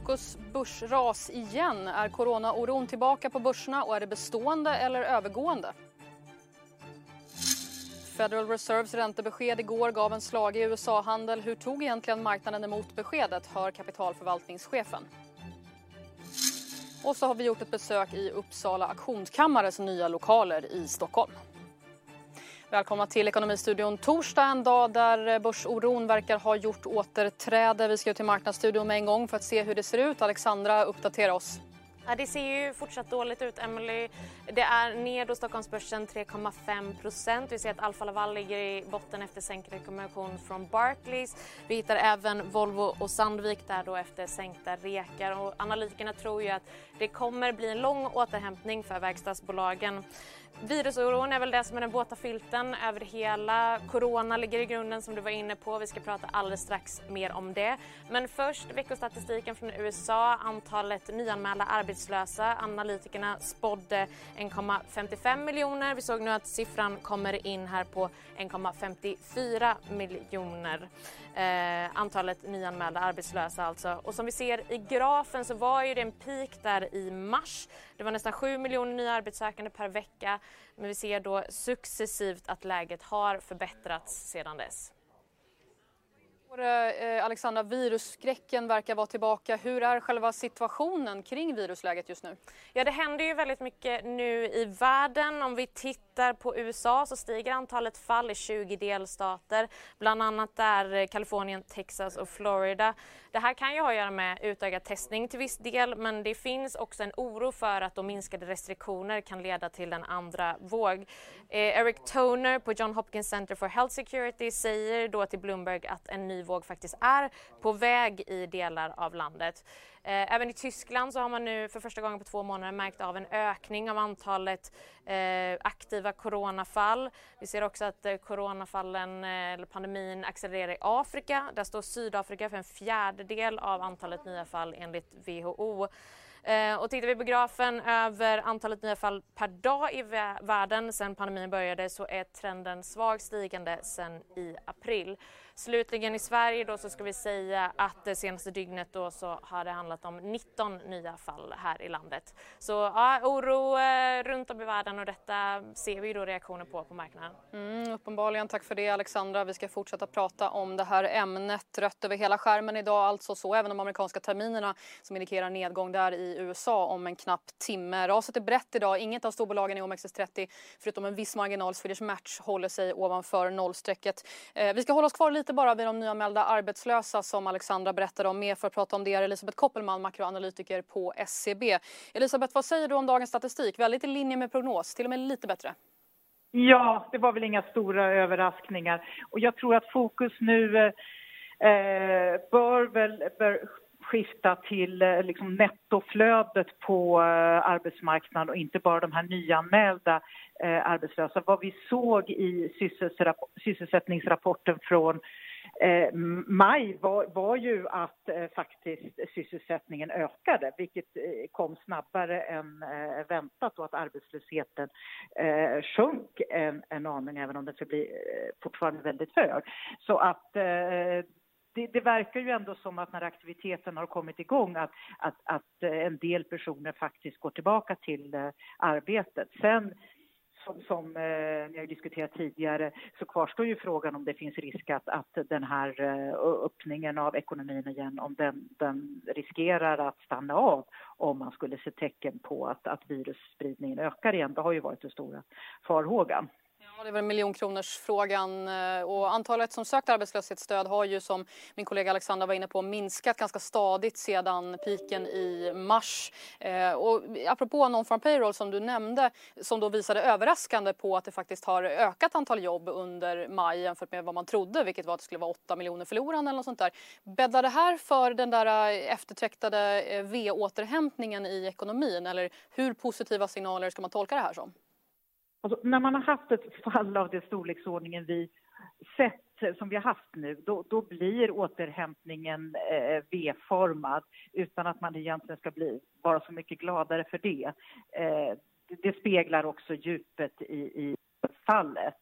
fokus börsras igen. Är coronaoron tillbaka på börserna och är det bestående eller övergående? Federal Reserves räntebesked igår gav en slag i USA-handel. Hur tog egentligen marknaden emot beskedet, hör kapitalförvaltningschefen. Och så har vi gjort ett besök i Uppsala Auktionskammares nya lokaler i Stockholm. Välkomna till Ekonomistudion torsdag, en dag där börsoron verkar ha gjort återträde. Vi ska ut till Marknadsstudion med en gång för att se hur det ser ut. Alexandra, uppdatera oss. Ja, det ser ju fortsatt dåligt ut, Emily. Det är ner då Stockholmsbörsen 3,5 procent. Vi ser att Alfa Laval ligger i botten efter sänkt rekommendation från Barclays. Vi hittar även Volvo och Sandvik där då efter sänkta rekar. Och analytikerna tror ju att det kommer bli en lång återhämtning för verkstadsbolagen. Virusoron är väl det som är den våta filten över hela. Corona ligger i grunden som du var inne på. Vi ska prata alldeles strax mer om det. Men först veckostatistiken från USA. Antalet nyanmälda arbetslösa. Analytikerna spådde 1,55 miljoner. Vi såg nu att siffran kommer in här på 1,54 miljoner. Eh, antalet nyanmälda arbetslösa alltså. Och som vi ser i grafen så var ju det en peak där i mars. Det var nästan 7 miljoner nya arbetssökande per vecka. Men vi ser då successivt att läget har förbättrats sedan dess. Eh, Alexandra, virusskräcken verkar vara tillbaka. Hur är själva situationen kring virusläget just nu? Ja, det händer ju väldigt mycket nu i världen. Om vi tittar på USA så stiger antalet fall i 20 delstater, bland annat där Kalifornien, Texas och Florida. Det här kan ju ha att göra med utökad testning till viss del, men det finns också en oro för att de minskade restriktioner kan leda till en andra våg. Eh, Eric Toner på John Hopkins Center for Health Security säger då till Bloomberg att en ny våg faktiskt är på väg i delar av landet. Eh, även i Tyskland så har man nu för första gången på två månader märkt av en ökning av antalet eh, aktiva coronafall. Vi ser också att eh, coronafallen, eh, eller pandemin, accelererar i Afrika. Där står Sydafrika för en fjärdedel av antalet nya fall enligt WHO. Eh, och tittar vi på grafen över antalet nya fall per dag i världen sedan pandemin började så är trenden svagt stigande sedan i april. Slutligen i Sverige då så ska vi säga att det senaste dygnet då så har det handlat om 19 nya fall här i landet. Så ja, oro eh, runt om i världen och detta ser vi då reaktioner på på marknaden. Mm, uppenbarligen, tack för det Alexandra. Vi ska fortsätta prata om det här ämnet. Rött över hela skärmen idag alltså så även de amerikanska terminerna som indikerar nedgång där i USA om en knapp timme. Raset är brett idag. Inget av storbolagen i OMXS30 förutom en viss marginal Swedish Match håller sig ovanför nollstrecket. Eh, vi ska hålla oss kvar lite inte bara vid de nyanmälda arbetslösa som Alexandra berättade om. Mer för att prata om det är Elisabeth Koppelman, makroanalytiker på SCB. Elisabeth, vad säger du om dagens statistik? Väldigt i linje med prognos, till och med lite bättre. Ja, det var väl inga stora överraskningar. Och jag tror att fokus nu eh, eh bör väl bör skifta till eh, liksom nettoflödet på eh, arbetsmarknaden och inte bara de här nyanmälda eh, arbetslösa. Vad vi såg i sysselsättningsrapporten från eh, maj var, var ju att eh, faktiskt sysselsättningen ökade vilket eh, kom snabbare än eh, väntat och att arbetslösheten eh, sjönk en, en aning även om den förblir eh, fortfarande väldigt hög. Så att eh, det, det, verkar ju ändå som att när aktiviteten har kommit igång att, att, att eh, en del personer faktiskt går tillbaka till eh, arbetet. Sen som, som eh, ni har diskuterat tidigare så kvarstår ju frågan om det finns risk att, att den här eh, öppningen av ekonomin igen, om den, den riskerar att stanna av om man skulle se tecken på att, att virusspridningen ökar igen. Det har ju varit den stora farhågan. Ja, det är väl miljonkronorsfrågan. Eh, och antalet som sökt arbetslöshetsstöd har ju som min kollega Alexandra var inne på minskat ganska stadigt sedan piken i mars. Eh, och apropå non-farm payroll som du nämnde som då visade överraskande på att det faktiskt har ökat antal jobb under maj jämfört med vad man trodde vilket var att det skulle vara 8 miljoner förlorande eller något sånt där. Bäddar det här för den där eh, efterträktade eh, V-återhämtningen i ekonomin eller hur positiva signaler ska man tolka det här som? Alltså, när man har haft ett fall av den storleksordningen vi sett eh, som vi har haft nu, då, då blir återhämtningen eh, V-formad utan att man egentligen ska bli, vara så mycket gladare för det. Eh, det speglar också djupet i, i fallet.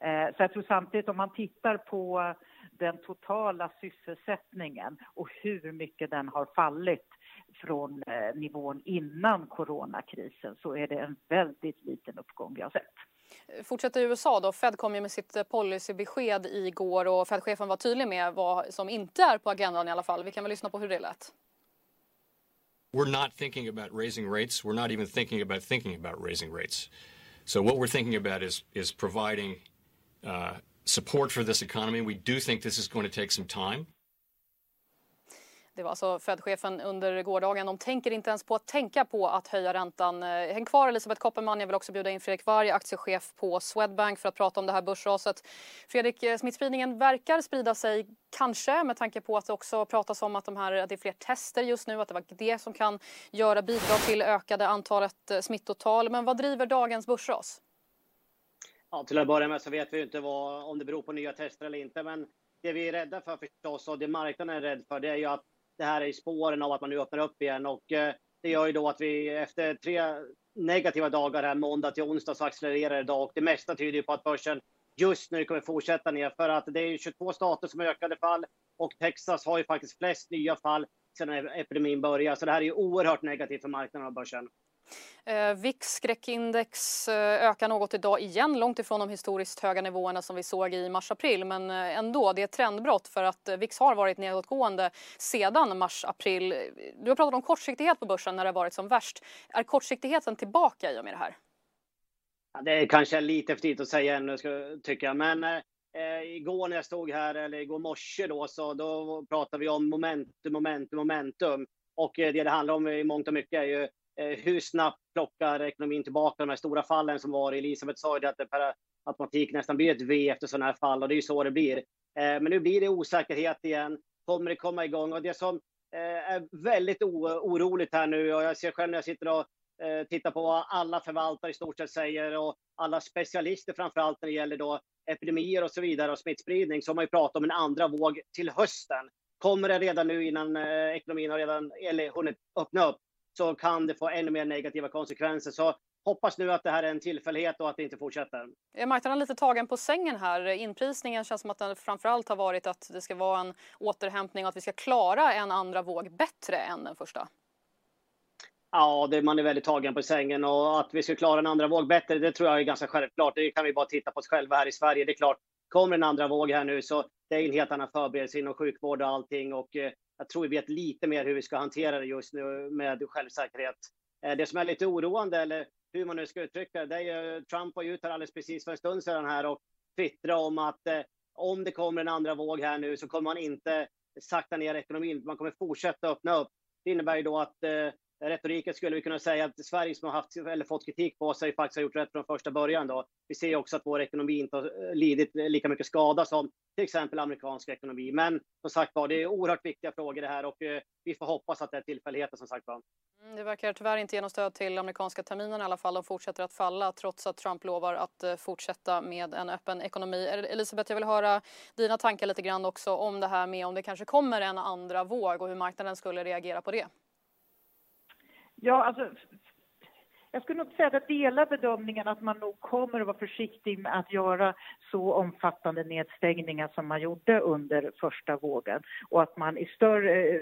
Eh, så jag tror samtidigt om man tittar på den totala sysselsättningen och hur mycket den har fallit från eh, nivån innan coronakrisen så är det en väldigt liten uppgång vi har sett. Fortsätter i USA då. Fed kom ju med sitt policybesked igår och Fed-chefen var tydlig med vad som inte är på agendan i alla fall. Vi kan väl lyssna på hur det lät. We're not thinking about raising rates. We're not even thinking about thinking about raising rates. So what we're thinking about is is providing uh, support for this economy. We do think this is going to take some time. Det var alltså Fed-chefen under gårdagen. De tänker inte ens på att tänka på att höja räntan. Eh, häng kvar Elisabeth Kopperman. Jag vill också bjuda in Fredrik Varg, aktiechef på Swedbank för att prata om det här börsraset. Fredrik, eh, smittspridningen verkar sprida sig, kanske med tanke på att det också pratas om att, de här, att det är fler tester just nu, att det var det som kan göra bidra till ökade antalet eh, smittotal. Men vad driver dagens börsras? Ja, till att börja med så vet vi inte vad, om det beror på nya tester eller inte, men det vi är rädda för förstås och det marknaden är rädd för det är ju att det här är i spåren av att man nu öppnar upp igen och eh, det gör ju då att vi efter tre negativa dagar här måndag till onsdag så accelererar idag och det mesta tyder på att börsen just nu kommer fortsätta ner för att det är 22 stater som har ökade fall och Texas har ju faktiskt flest nya fall sedan e-, epidemin började. Så det här är ju oerhört negativt för marknaden och börsen. Eh, VIX skräckindex eh, ökar något idag igen, långt ifrån de historiskt höga nivåerna som vi såg i mars-april. Men eh, ändå, det är ett trendbrott för att eh, VIX har varit nedåtgående sedan mars-april. Du har pratat om kortsiktighet på börsen när det varit som värst. Är kortsiktigheten tillbaka i och med det här? Ja, det är kanske lite för tidigt att säga ännu, tycker jag. Men eh, igår när jag stod här, eller igår morse då, så då pratade vi om momentum, momentum, momentum. Och det det handlar om i mångt och mycket är ju Eh, hur snabbt plockar ekonomin tillbaka de här stora fallen som var? Elisabeth sa ju att det per automatik nästan blir ett V efter sådana här fall och det är ju så det blir. Eh, men nu blir det osäkerhet igen. Kommer det komma igång? Och det som eh, är väldigt oroligt här nu och jag ser själv när jag sitter och tittar på vad alla förvaltare i stort sett säger och alla specialister framför allt när det gäller då epidemier och så vidare och smittspridning så har man ju pratat om en andra våg till hösten. Kommer det redan nu innan ekonomin har redan eller hunnit öppna upp? Så kan det få ännu mer negativa konsekvenser. Så hoppas nu att det här är en tillfällighet och att det inte fortsätter. Är marknaden lite tagen på sängen här? Inprisningen känns som att den framförallt har varit att det ska vara en återhämtning och att vi ska klara en andra våg bättre än den första. Ja, det, man är väldigt tagen på sängen och att vi ska klara en andra våg bättre, det tror jag är ganska självklart. Det kan vi bara titta på oss själva här i Sverige. Det är klart, kommer en andra våg här nu så det är en helt annan förberedelse inom sjukvård och allting och eh, jag tror vi vet lite mer hur vi ska hantera det just nu med självsäkerhet. Eh, det som är lite oroande, eller hur man nu ska uttrycka det, det är ju Trump var ut här alldeles precis för en stund sedan här och twittrade om att eh, om det kommer en andra våg här nu så kommer man inte sakta ner ekonomin. Man kommer fortsätta öppna upp. Det innebär ju då att eh, retoriken skulle vi kunna säga att Sverige som har haft, eller fått kritik på sig faktiskt har gjort rätt från första början. Då. Vi ser också att vår ekonomi inte har eh, lidit lika mycket skada som till exempel amerikansk ekonomi. Men som sagt var, det är oerhört viktiga frågor det här och eh, vi får hoppas att det är tillfälligheter som sagt var. Mm, det verkar tyvärr inte ge något stöd till amerikanska terminen i alla fall. De fortsätter att falla trots att Trump lovar att eh, fortsätta med en öppen ekonomi. Elisabeth, jag vill höra dina tankar lite grann också om det här med om det kanske kommer en andra våg och hur marknaden skulle reagera på det. Ja, alltså jag skulle nog säga att jag delar bedömningen att man nog kommer att vara försiktig med att göra så omfattande nedstängningar som man gjorde under första vågen och att man i större eh,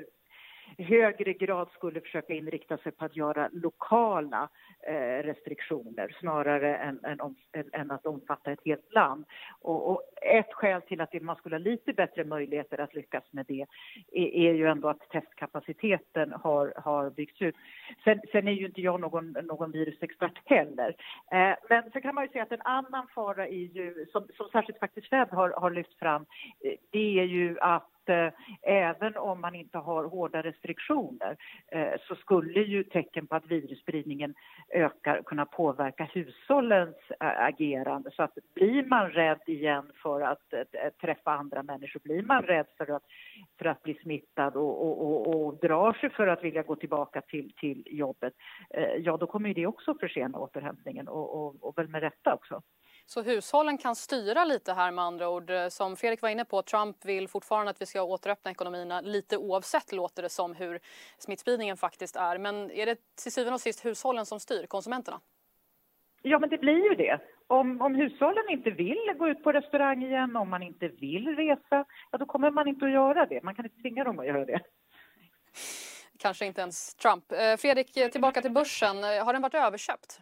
högre grad skulle försöka inrikta sig på att göra lokala eh, restriktioner snarare än, än, om, än, att omfatta ett helt land. Och, och, ett skäl till att man skulle ha lite bättre möjligheter att lyckas med det är, är ju ändå att testkapaciteten har, har byggts ut. Sen, sen är ju inte jag någon, någon virusexpert heller. Eh, men så kan man ju säga att en annan fara är ju, som, som särskilt faktiskt Fed har, har lyft fram, eh, det är ju att eh, även om man inte har hårda restriktioner eh, så skulle ju tecken på att virusspridningen ökar kunna påverka hushållens äh, agerande. Så att blir man rädd igen för att äh, träffa andra människor, blir man rädd för att, för att bli smittad och, och, och, och drar sig för att vilja gå tillbaka till, till jobbet, eh, ja då kommer ju det också försena återhämtningen och, och, och väl med rätta också. Så hushållen kan styra lite här med andra ord. Som Fredrik var inne på, Trump vill fortfarande att vi ska återöppna ekonomierna lite oavsett låter det som hur smittspridningen faktiskt är. Men är det till syvende och sist hushållen som styr, konsumenterna? Ja, men det blir ju det. Om, om hushållen inte vill gå ut på restaurang igen, om man inte vill resa, ja då kommer man inte att göra det. Man kan inte tvinga dem att göra det. Kanske inte ens Trump. Eh, Fredrik, tillbaka till börsen. Har den varit överköpt?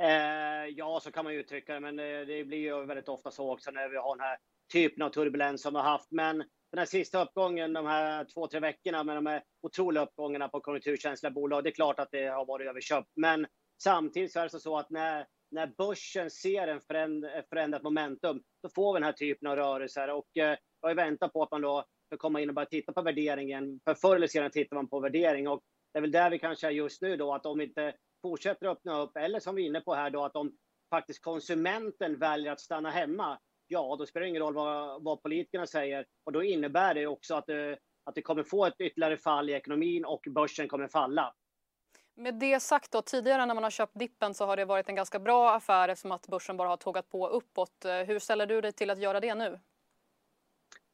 Eh, ja, så kan man uttrycka det, men eh, det, blir ju väldigt ofta så också när vi har den här typen av turbulens som vi har haft. Men den här sista uppgången, de här två, tre veckorna med de här otroliga uppgångarna på konjunkturkänsliga bolag, det är klart att det har varit överköpt. Men samtidigt så är det så att när, när börsen ser en föränd, förändrat momentum, då får vi den här typen av rörelser. Och eh, jag väntar på att man då ska komma in och börja titta på värderingen. För förr eller senare tittar man på värdering och det är väl där vi kanske är just nu då, att om inte fortsätter öppna upp, eller som vi är inne på här då, att om faktiskt konsumenten väljer att stanna hemma, ja, då spelar det ingen roll vad, vad politikerna säger. Och då innebär det också att, eh, att det kommer få ett ytterligare fall i ekonomin och börsen kommer falla. Med det sagt då, tidigare när man har köpt dippen så har det varit en ganska bra affär eftersom att börsen bara har tågat på uppåt. Eh, hur ställer du dig till att göra det nu?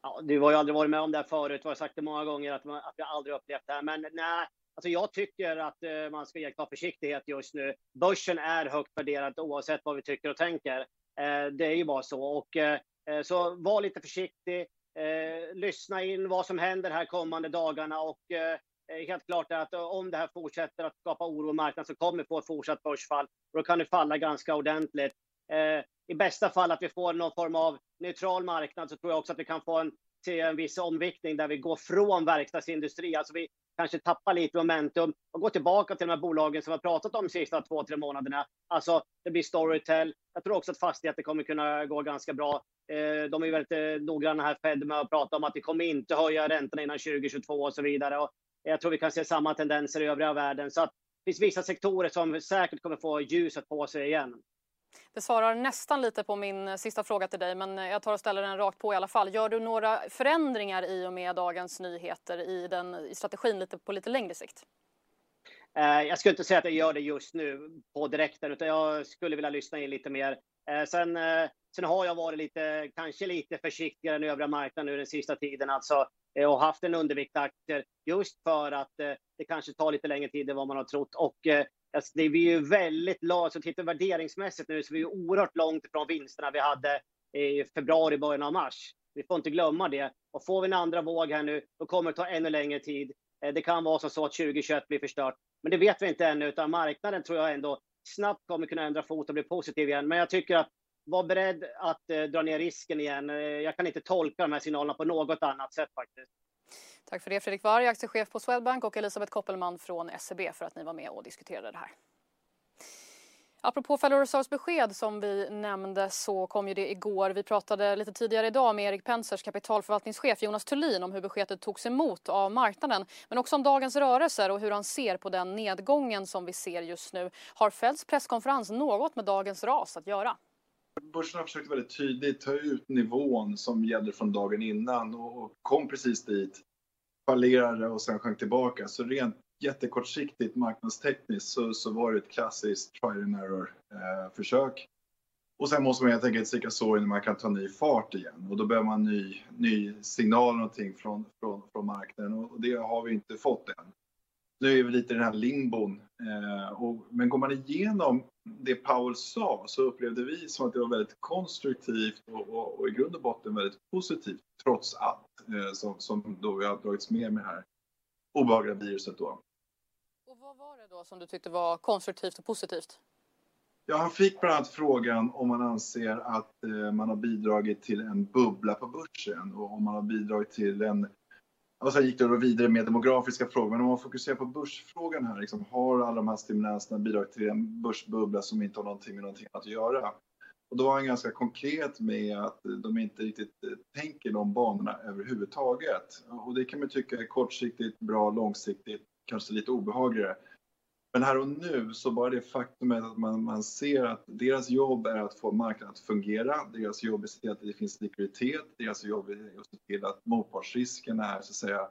Ja, du har ju aldrig varit med om det här förut, jag har sagt det många gånger att, man, att jag aldrig upplevt det här. Men nej, Alltså jag tycker att eh, man ska iaktta försiktighet just nu. Börsen är högt värderad oavsett vad vi tycker och tänker. Eh, det är ju bara så. Och, eh, eh så var lite försiktig. Eh, lyssna in vad som händer här kommande dagarna och eh, helt klart är att om det här fortsätter att skapa oro i marknaden så kommer vi få ett fortsatt börsfall. Och då kan det falla ganska ordentligt. I bästa fall att vi får någon form av neutral marknad så tror jag också att vi kan få en, se en viss omviktning där vi går från verkstadsindustri. Alltså vi, kanske tappar lite momentum och går tillbaka till de här bolagen som vi har pratat om de sista två, tre månaderna. Alltså, det blir Storytel. Jag tror också att fastigheter kommer kunna gå ganska bra. Eh, de är väldigt eh, noggranna här, Fed, med att prata om att vi kommer inte höja räntorna innan 2022 och så vidare. Och jag tror vi kan se samma tendenser i övriga världen. Så att det finns vissa sektorer som säkert kommer få ljuset på sig igen. Det svarar nästan lite på min eh, sista fråga till dig, men eh, jag tar och ställer den rakt på i alla fall. Gör du några förändringar i och med dagens nyheter i, den, i strategin lite, på lite längre sikt? Eh, jag skulle inte säga att jag gör det just nu på direkten, utan jag skulle vilja lyssna in lite mer. Sen, sen har jag varit lite, kanske lite försiktigare än övriga marknaden nu den sista tiden, alltså, och haft en undervikt aktier just för att det kanske tar lite längre tid än vad man har trott. Och Alltså, det är vi ju väldigt lågt, så tittar värderingsmässigt nu så vi är oerhört långt ifrån vinsterna vi hade i februari, början av mars. Vi får inte glömma det. Och får vi en andra våg här nu, då kommer det ta ännu längre tid. Eh, det kan vara så att 2021 blir förstört. Men det vet vi inte ännu, utan marknaden tror jag ändå snabbt kommer kunna ändra fot och bli positiv igen. Men jag tycker att var beredd att eh, dra ner risken igen. Eh, jag kan inte tolka de här signalerna på något annat sätt faktiskt. Tack för det Fredrik Varg, aktiechef på Swedbank och Elisabeth Koppelman från SEB för att ni var med och diskuterade det här. Apropå Federal Reserves besked som vi nämnde så kom ju det igår. Vi pratade lite tidigare idag med Erik Pensers kapitalförvaltningschef Jonas Thulin om hur beskedet togs emot av marknaden. Men också om dagens rörelser och hur han ser på den nedgången som vi ser just nu. Har Feds presskonferens något med dagens ras att göra? Börsen har försökt väldigt tydligt ta ut nivån som gällde från dagen innan och kom precis dit fallerade och sen sjönk tillbaka. Så rent jättekortsiktigt marknadstekniskt så, så var det ett klassiskt trial and error eh, försök. Och sen måste man helt enkelt sticka så innan man kan ta ny fart igen och då behöver man ny, ny signal någonting från, från, från marknaden och det har vi inte fått än. Nu är vi lite i den här limbon. Eh, och, men går man igenom det Powell sa så upplevde vi som att det var väldigt konstruktivt och, och, och i grund och botten väldigt positivt trots allt eh, som, som då har dragits med med det här obehagliga viruset då. Och vad var det då som du tyckte var konstruktivt och positivt? Ja, han fick bland annat frågan om man anser att eh, man har bidragit till en bubbla på börsen och om man har bidragit till en och sen gick det då vidare med demografiska frågor. Men om man fokuserar på börsfrågan här, liksom, har alla de här stimulanserna bidragit till en börsbubbla som inte har någonting med någonting att göra? Och då var han ganska konkret med att de inte riktigt eh, tänker de banorna överhuvudtaget. Och det kan man tycka är kortsiktigt bra, långsiktigt kanske lite obehagligare. Men här och nu så bara det faktumet att man, man ser att deras jobb är att få marknaden att fungera. Deras jobb är att se till att det finns likviditet. Deras jobb är att se till att motpartsriskerna är så att säga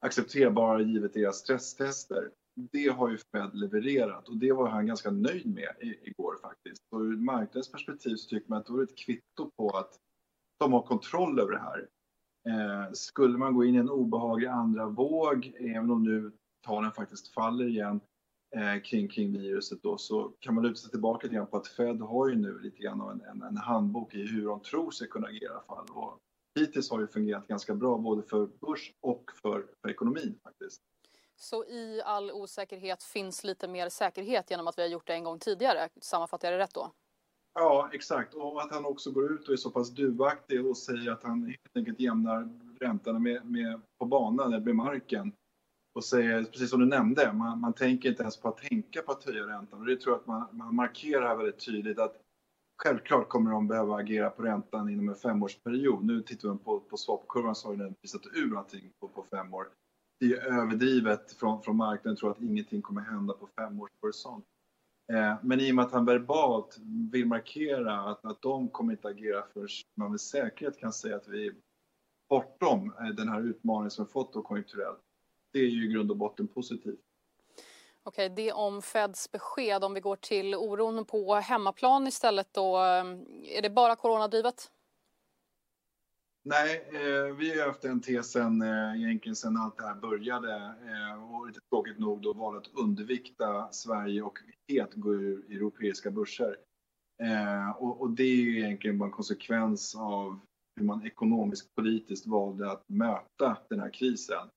accepterbara givet deras stresstester. Det har ju Fed levererat och det var han ganska nöjd med igår faktiskt. Och ur marknadens perspektiv så tycker man att det var ett kvitto på att de har kontroll över det här. Eh, skulle man gå in i en obehaglig andra våg, även om nu talen faktiskt faller igen, eh, kring, kring viruset då, så kan man luta sig tillbaka lite grann på att Fed har ju nu lite grann av en, en, en handbok i hur de tror sig kunna agera i alla fall. Och hittills har det fungerat ganska bra både för börs och för, för ekonomin faktiskt. Så i all osäkerhet finns lite mer säkerhet genom att vi har gjort det en gång tidigare? Sammanfattar jag det rätt då? Ja, exakt. Och att han också går ut och är så pass duvaktig och säger att han helt enkelt jämnar räntorna med, med, på banan eller med marken. Och säger, precis som du nämnde, man, man tänker inte ens på att tänka på att höja räntan. Och det tror jag att man, man markerar väldigt tydligt att självklart kommer de behöva agera på räntan inom en femårsperiod. Nu tittar vi på, på swapkurvan så har den visat ur allting på, på fem år. Det är överdrivet från, från marknaden att tro att ingenting kommer hända på fem års horisont. Eh, men i och med att han verbalt vill markera att, att de kommer inte agera förrän man med säkerhet kan säga att vi är bortom eh, den här utmaningen som vi fått då konjunkturellt. Det är ju i grund och botten positivt. Okej, det om Feds besked. Om vi går till oron på hemmaplan istället då. Eh, är det bara coronadrivet? Nej, eh, vi har haft den tesen eh, egentligen sedan allt det här började eh, och lite tråkigt nog då valt att undervikta Sverige och helt gå ur europeiska börser. Eh, och, och, det är ju egentligen bara en konsekvens av hur man ekonomiskt politiskt valde att möta den här krisen.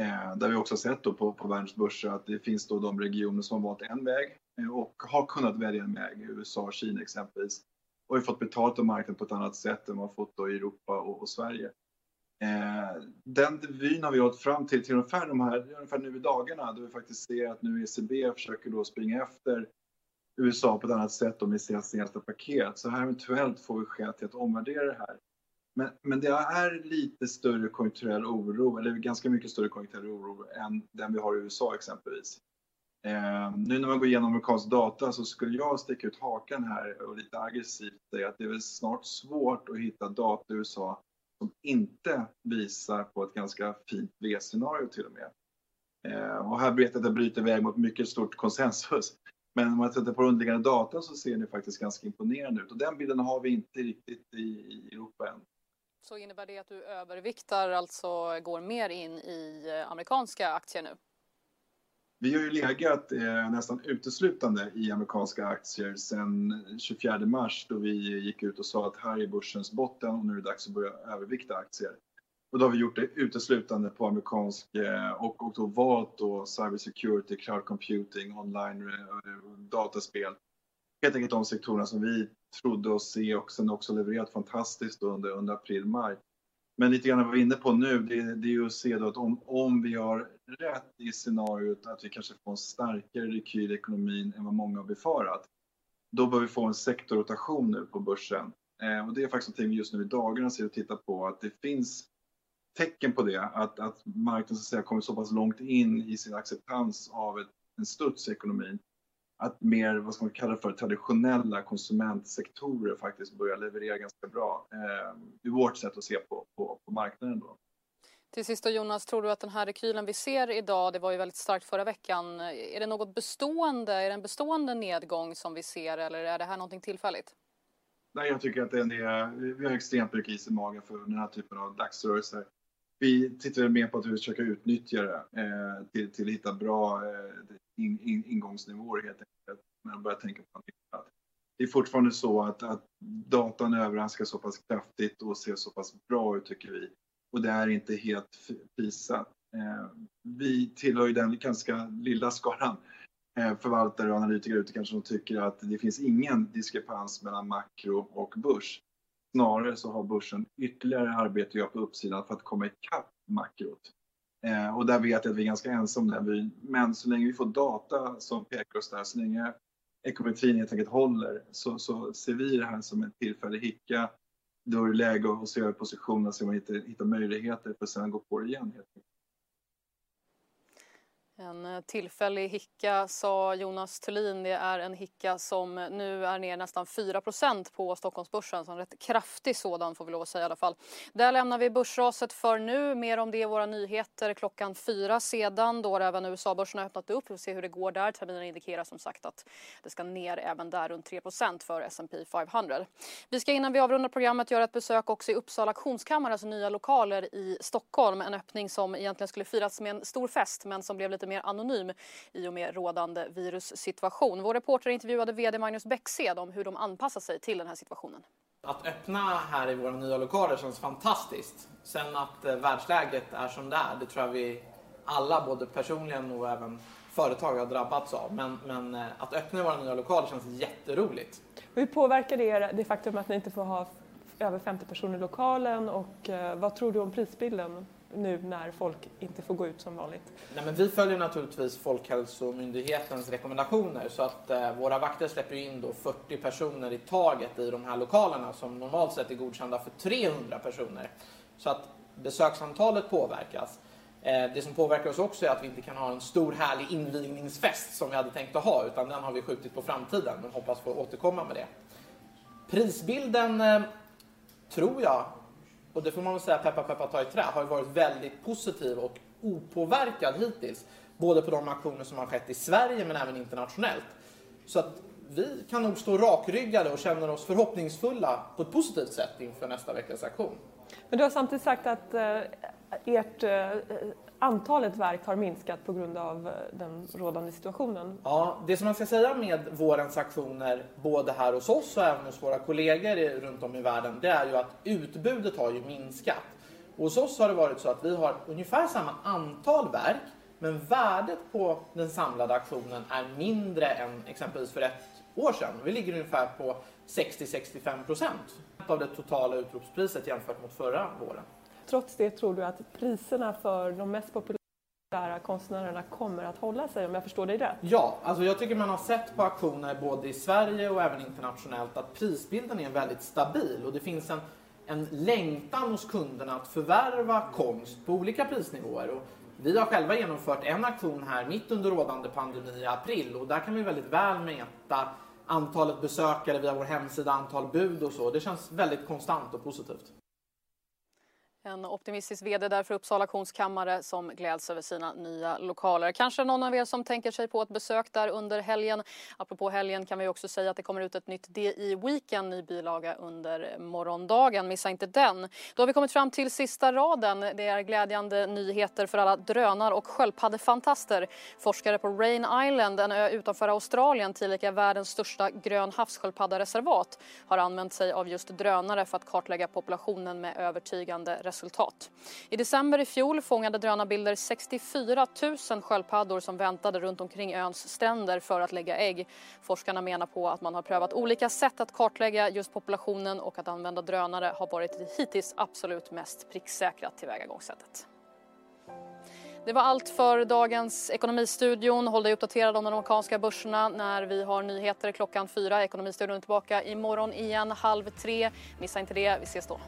Eh, där vi också sett då på, på världens börser att det finns då de regioner som har valt en väg eh, och har kunnat välja en väg, USA och Kina exempelvis och har fått betalt av marknaden på ett annat sätt än man fått då i Europa och, och Sverige. Eh, den vyn har vi hållit fram till, till ungefär, de här, ungefär nu i dagarna då vi faktiskt ser att nu ECB försöker då springa efter USA på ett annat sätt med sina senaste paket. Så här eventuellt får vi skäl till att omvärdera det här. Men, men det är lite större konjunkturell oro, eller ganska mycket större konjunkturell oro än den vi har i USA exempelvis. Eh, nu när man går igenom amerikansk data så skulle jag sticka ut hakan här och lite aggressivt säga att det är väl snart svårt att hitta data i USA som inte visar på ett ganska fint V-scenario till och med. Eh, och här vet jag att jag bryter väg mot mycket stort konsensus. Men om man tittar på underliggande data så ser det faktiskt ganska imponerande ut och den bilden har vi inte riktigt i, i Europa än. Så innebär det att du överviktar, alltså går mer in i eh, amerikanska aktier nu? Vi har ju legat eh, nästan uteslutande i amerikanska aktier sedan 24 mars då vi gick ut och sa att här är börsens botten och nu är det dags att börja övervikta aktier. Och då har vi gjort det uteslutande på amerikansk eh, och, och då valt då cybersecurity, cloud computing, online eh, dataspel. Helt enkelt de sektorerna som vi trodde oss se och sen också levererat fantastiskt under, under april-maj. Men lite grann vad vi är inne på nu, det, det är ju att se då att om, om vi har rätt i scenariot att vi kanske får en starkare rekyl i ekonomin än vad många har befarat, då bör vi få en sektorrotation nu på börsen. Eh, och det är faktiskt någonting vi just nu i dagarna ser och tittar på, att det finns tecken på det, att, att marknaden så att säga, kommer så pass långt in i sin acceptans av ett, en studs i ekonomin att mer, vad ska man kalla för, traditionella konsumentsektorer faktiskt börjar leverera ganska bra. Eh, I vårt sätt att se på, på, på marknaden då. Till sist då Jonas, tror du att den här rekylen vi ser idag, det var ju väldigt starkt förra veckan, är det något bestående, är det en bestående nedgång som vi ser eller är det här någonting tillfälligt? Nej, jag tycker att den är, vi har extremt mycket is i magen för den här typen av dagsrörelser. Vi tittar mer på att vi försöka utnyttja det eh, till, till att hitta bra eh, in, in, ingångsnivåer helt enkelt. När man börjar tänka på att det är fortfarande så att, att datan överraskar så pass kraftigt och ser så pass bra ut tycker vi. Och det är inte helt prissatt. Eh, vi tillhör ju den ganska lilla skaran eh, förvaltare och analytiker ute kanske som tycker att det finns ingen diskrepans mellan makro och börs. Snarare så har börsen ytterligare arbete att göra på uppsidan för att komma ikapp makrot. Eh, och där vet jag att vi är ganska ensamma där. men så länge vi får data som pekar oss där, så länge ekonometrin helt enkelt håller, så, så ser vi det här som en tillfällig hicka. Då är det läge att se över positionerna så man hittar, hittar möjligheter för att sedan gå på det igen. Helt enkelt. En eh, tillfällig hicka sa Jonas Thulin. Det är en hicka som nu är ner nästan 4% på Stockholmsbörsen. Så en rätt kraftig sådan får vi lov att säga i alla fall. Där lämnar vi börsraset för nu. Mer om det i våra nyheter klockan fyra sedan då även USA-börsen har öppnat upp. Vi får se hur det går där. Terminen indikerar som sagt att det ska ner även där runt 3% för S&P 500. Vi ska innan vi avrundar programmet göra ett besök också i Uppsala auktionskammares nya lokaler i Stockholm. En öppning som egentligen skulle firas med en stor fest men som blev lite mer anonym i och med rådande virussituation. Vår reporter intervjuade VD Magnus Bäcksed om hur de anpassar sig till den här situationen. Att öppna här i våra nya lokaler känns fantastiskt. Sen att eh, världsläget är som det är, det tror jag vi alla, både personligen och även företag, har drabbats av. Men, men eh, att öppna våra nya lokaler känns jätteroligt. Hur påverkar det det faktum att ni inte får ha över 50 personer i lokalen och eh, vad tror du om prisbilden nu när folk inte får gå ut som vanligt? Nej, men vi följer naturligtvis Folkhälsomyndighetens rekommendationer så att eh, våra vakter släpper in då 40 personer i taget i de här lokalerna som normalt sett är godkända för 300 personer. Så att besöksantalet påverkas. Eh, det som påverkar oss också är att vi inte kan ha en stor härlig invigningsfest som vi hade tänkt att ha utan den har vi skjutit på framtiden men hoppas få återkomma med det. Prisbilden eh, tror jag, och det får man väl säga peppa peppa ta i trä, har ju varit väldigt positiv och opåverkad hittills. Både på de aktioner som har skett i Sverige men även internationellt. Så att vi kan nog stå rakryggade och känner oss förhoppningsfulla på ett positivt sätt inför nästa veckas aktion. Men du har samtidigt sagt att eh, ert eh, antalet verk har minskat på grund av eh, den rådande situationen. Ja, det som man ska säga med vårens aktioner, både här hos oss och även hos våra kollegor runt om i världen, det är ju att utbudet har ju minskat. Och hos oss har det varit så att vi har ungefär samma antal verk, men värdet på den samlade aktionen är mindre än exempelvis för ett år sedan. Vi ligger ungefär på 60-65 procent av det totala utropspriset jämfört mot förra våren. Trots det tror du att priserna för de mest populära konstnärerna kommer att hålla sig om jag förstår dig rätt? Ja, alltså jag tycker man har sett på auktioner både i Sverige och även internationellt att prisbilden är väldigt stabil och det finns en, en längtan hos kunderna att förvärva konst på olika prisnivåer. Och vi har själva genomfört en auktion här mitt under rådande pandemi i april och där kan vi väldigt väl mäta antalet besökare via vår hemsida, antal bud och så. Det känns väldigt konstant och positivt. En optimistisk vd där för Uppsala auktionskammare som gläds över sina nya lokaler. Kanske någon av er som tänker sig på ett besök där under helgen. Apropå helgen kan vi också säga att det kommer ut ett nytt DI Weekend, ny bilaga under morgondagen. Missa inte den. Då har vi kommit fram till sista raden. Det är glädjande nyheter för alla drönar och sköldpaddefantaster. Forskare på Rain Island, en ö utanför Australien, tillika världens största grön havssköldpaddareservat har använt sig av just drönare för att kartlägga populationen med övertygande resultat. I december i fjol fångade drönarbilder 64 000 sköldpaddor som väntade runt omkring öns stränder för att lägga ägg. Forskarna menar på att man har prövat olika sätt att kartlägga just populationen och att använda drönare har varit det hittills absolut mest pricksäkra tillvägagångssättet. Det var allt för dagens Ekonomistudion. Håll dig uppdaterad om de amerikanska börserna när vi har nyheter klockan fyra. Ekonomistudion är tillbaka imorgon igen halv tre. Missa inte det. Vi ses då.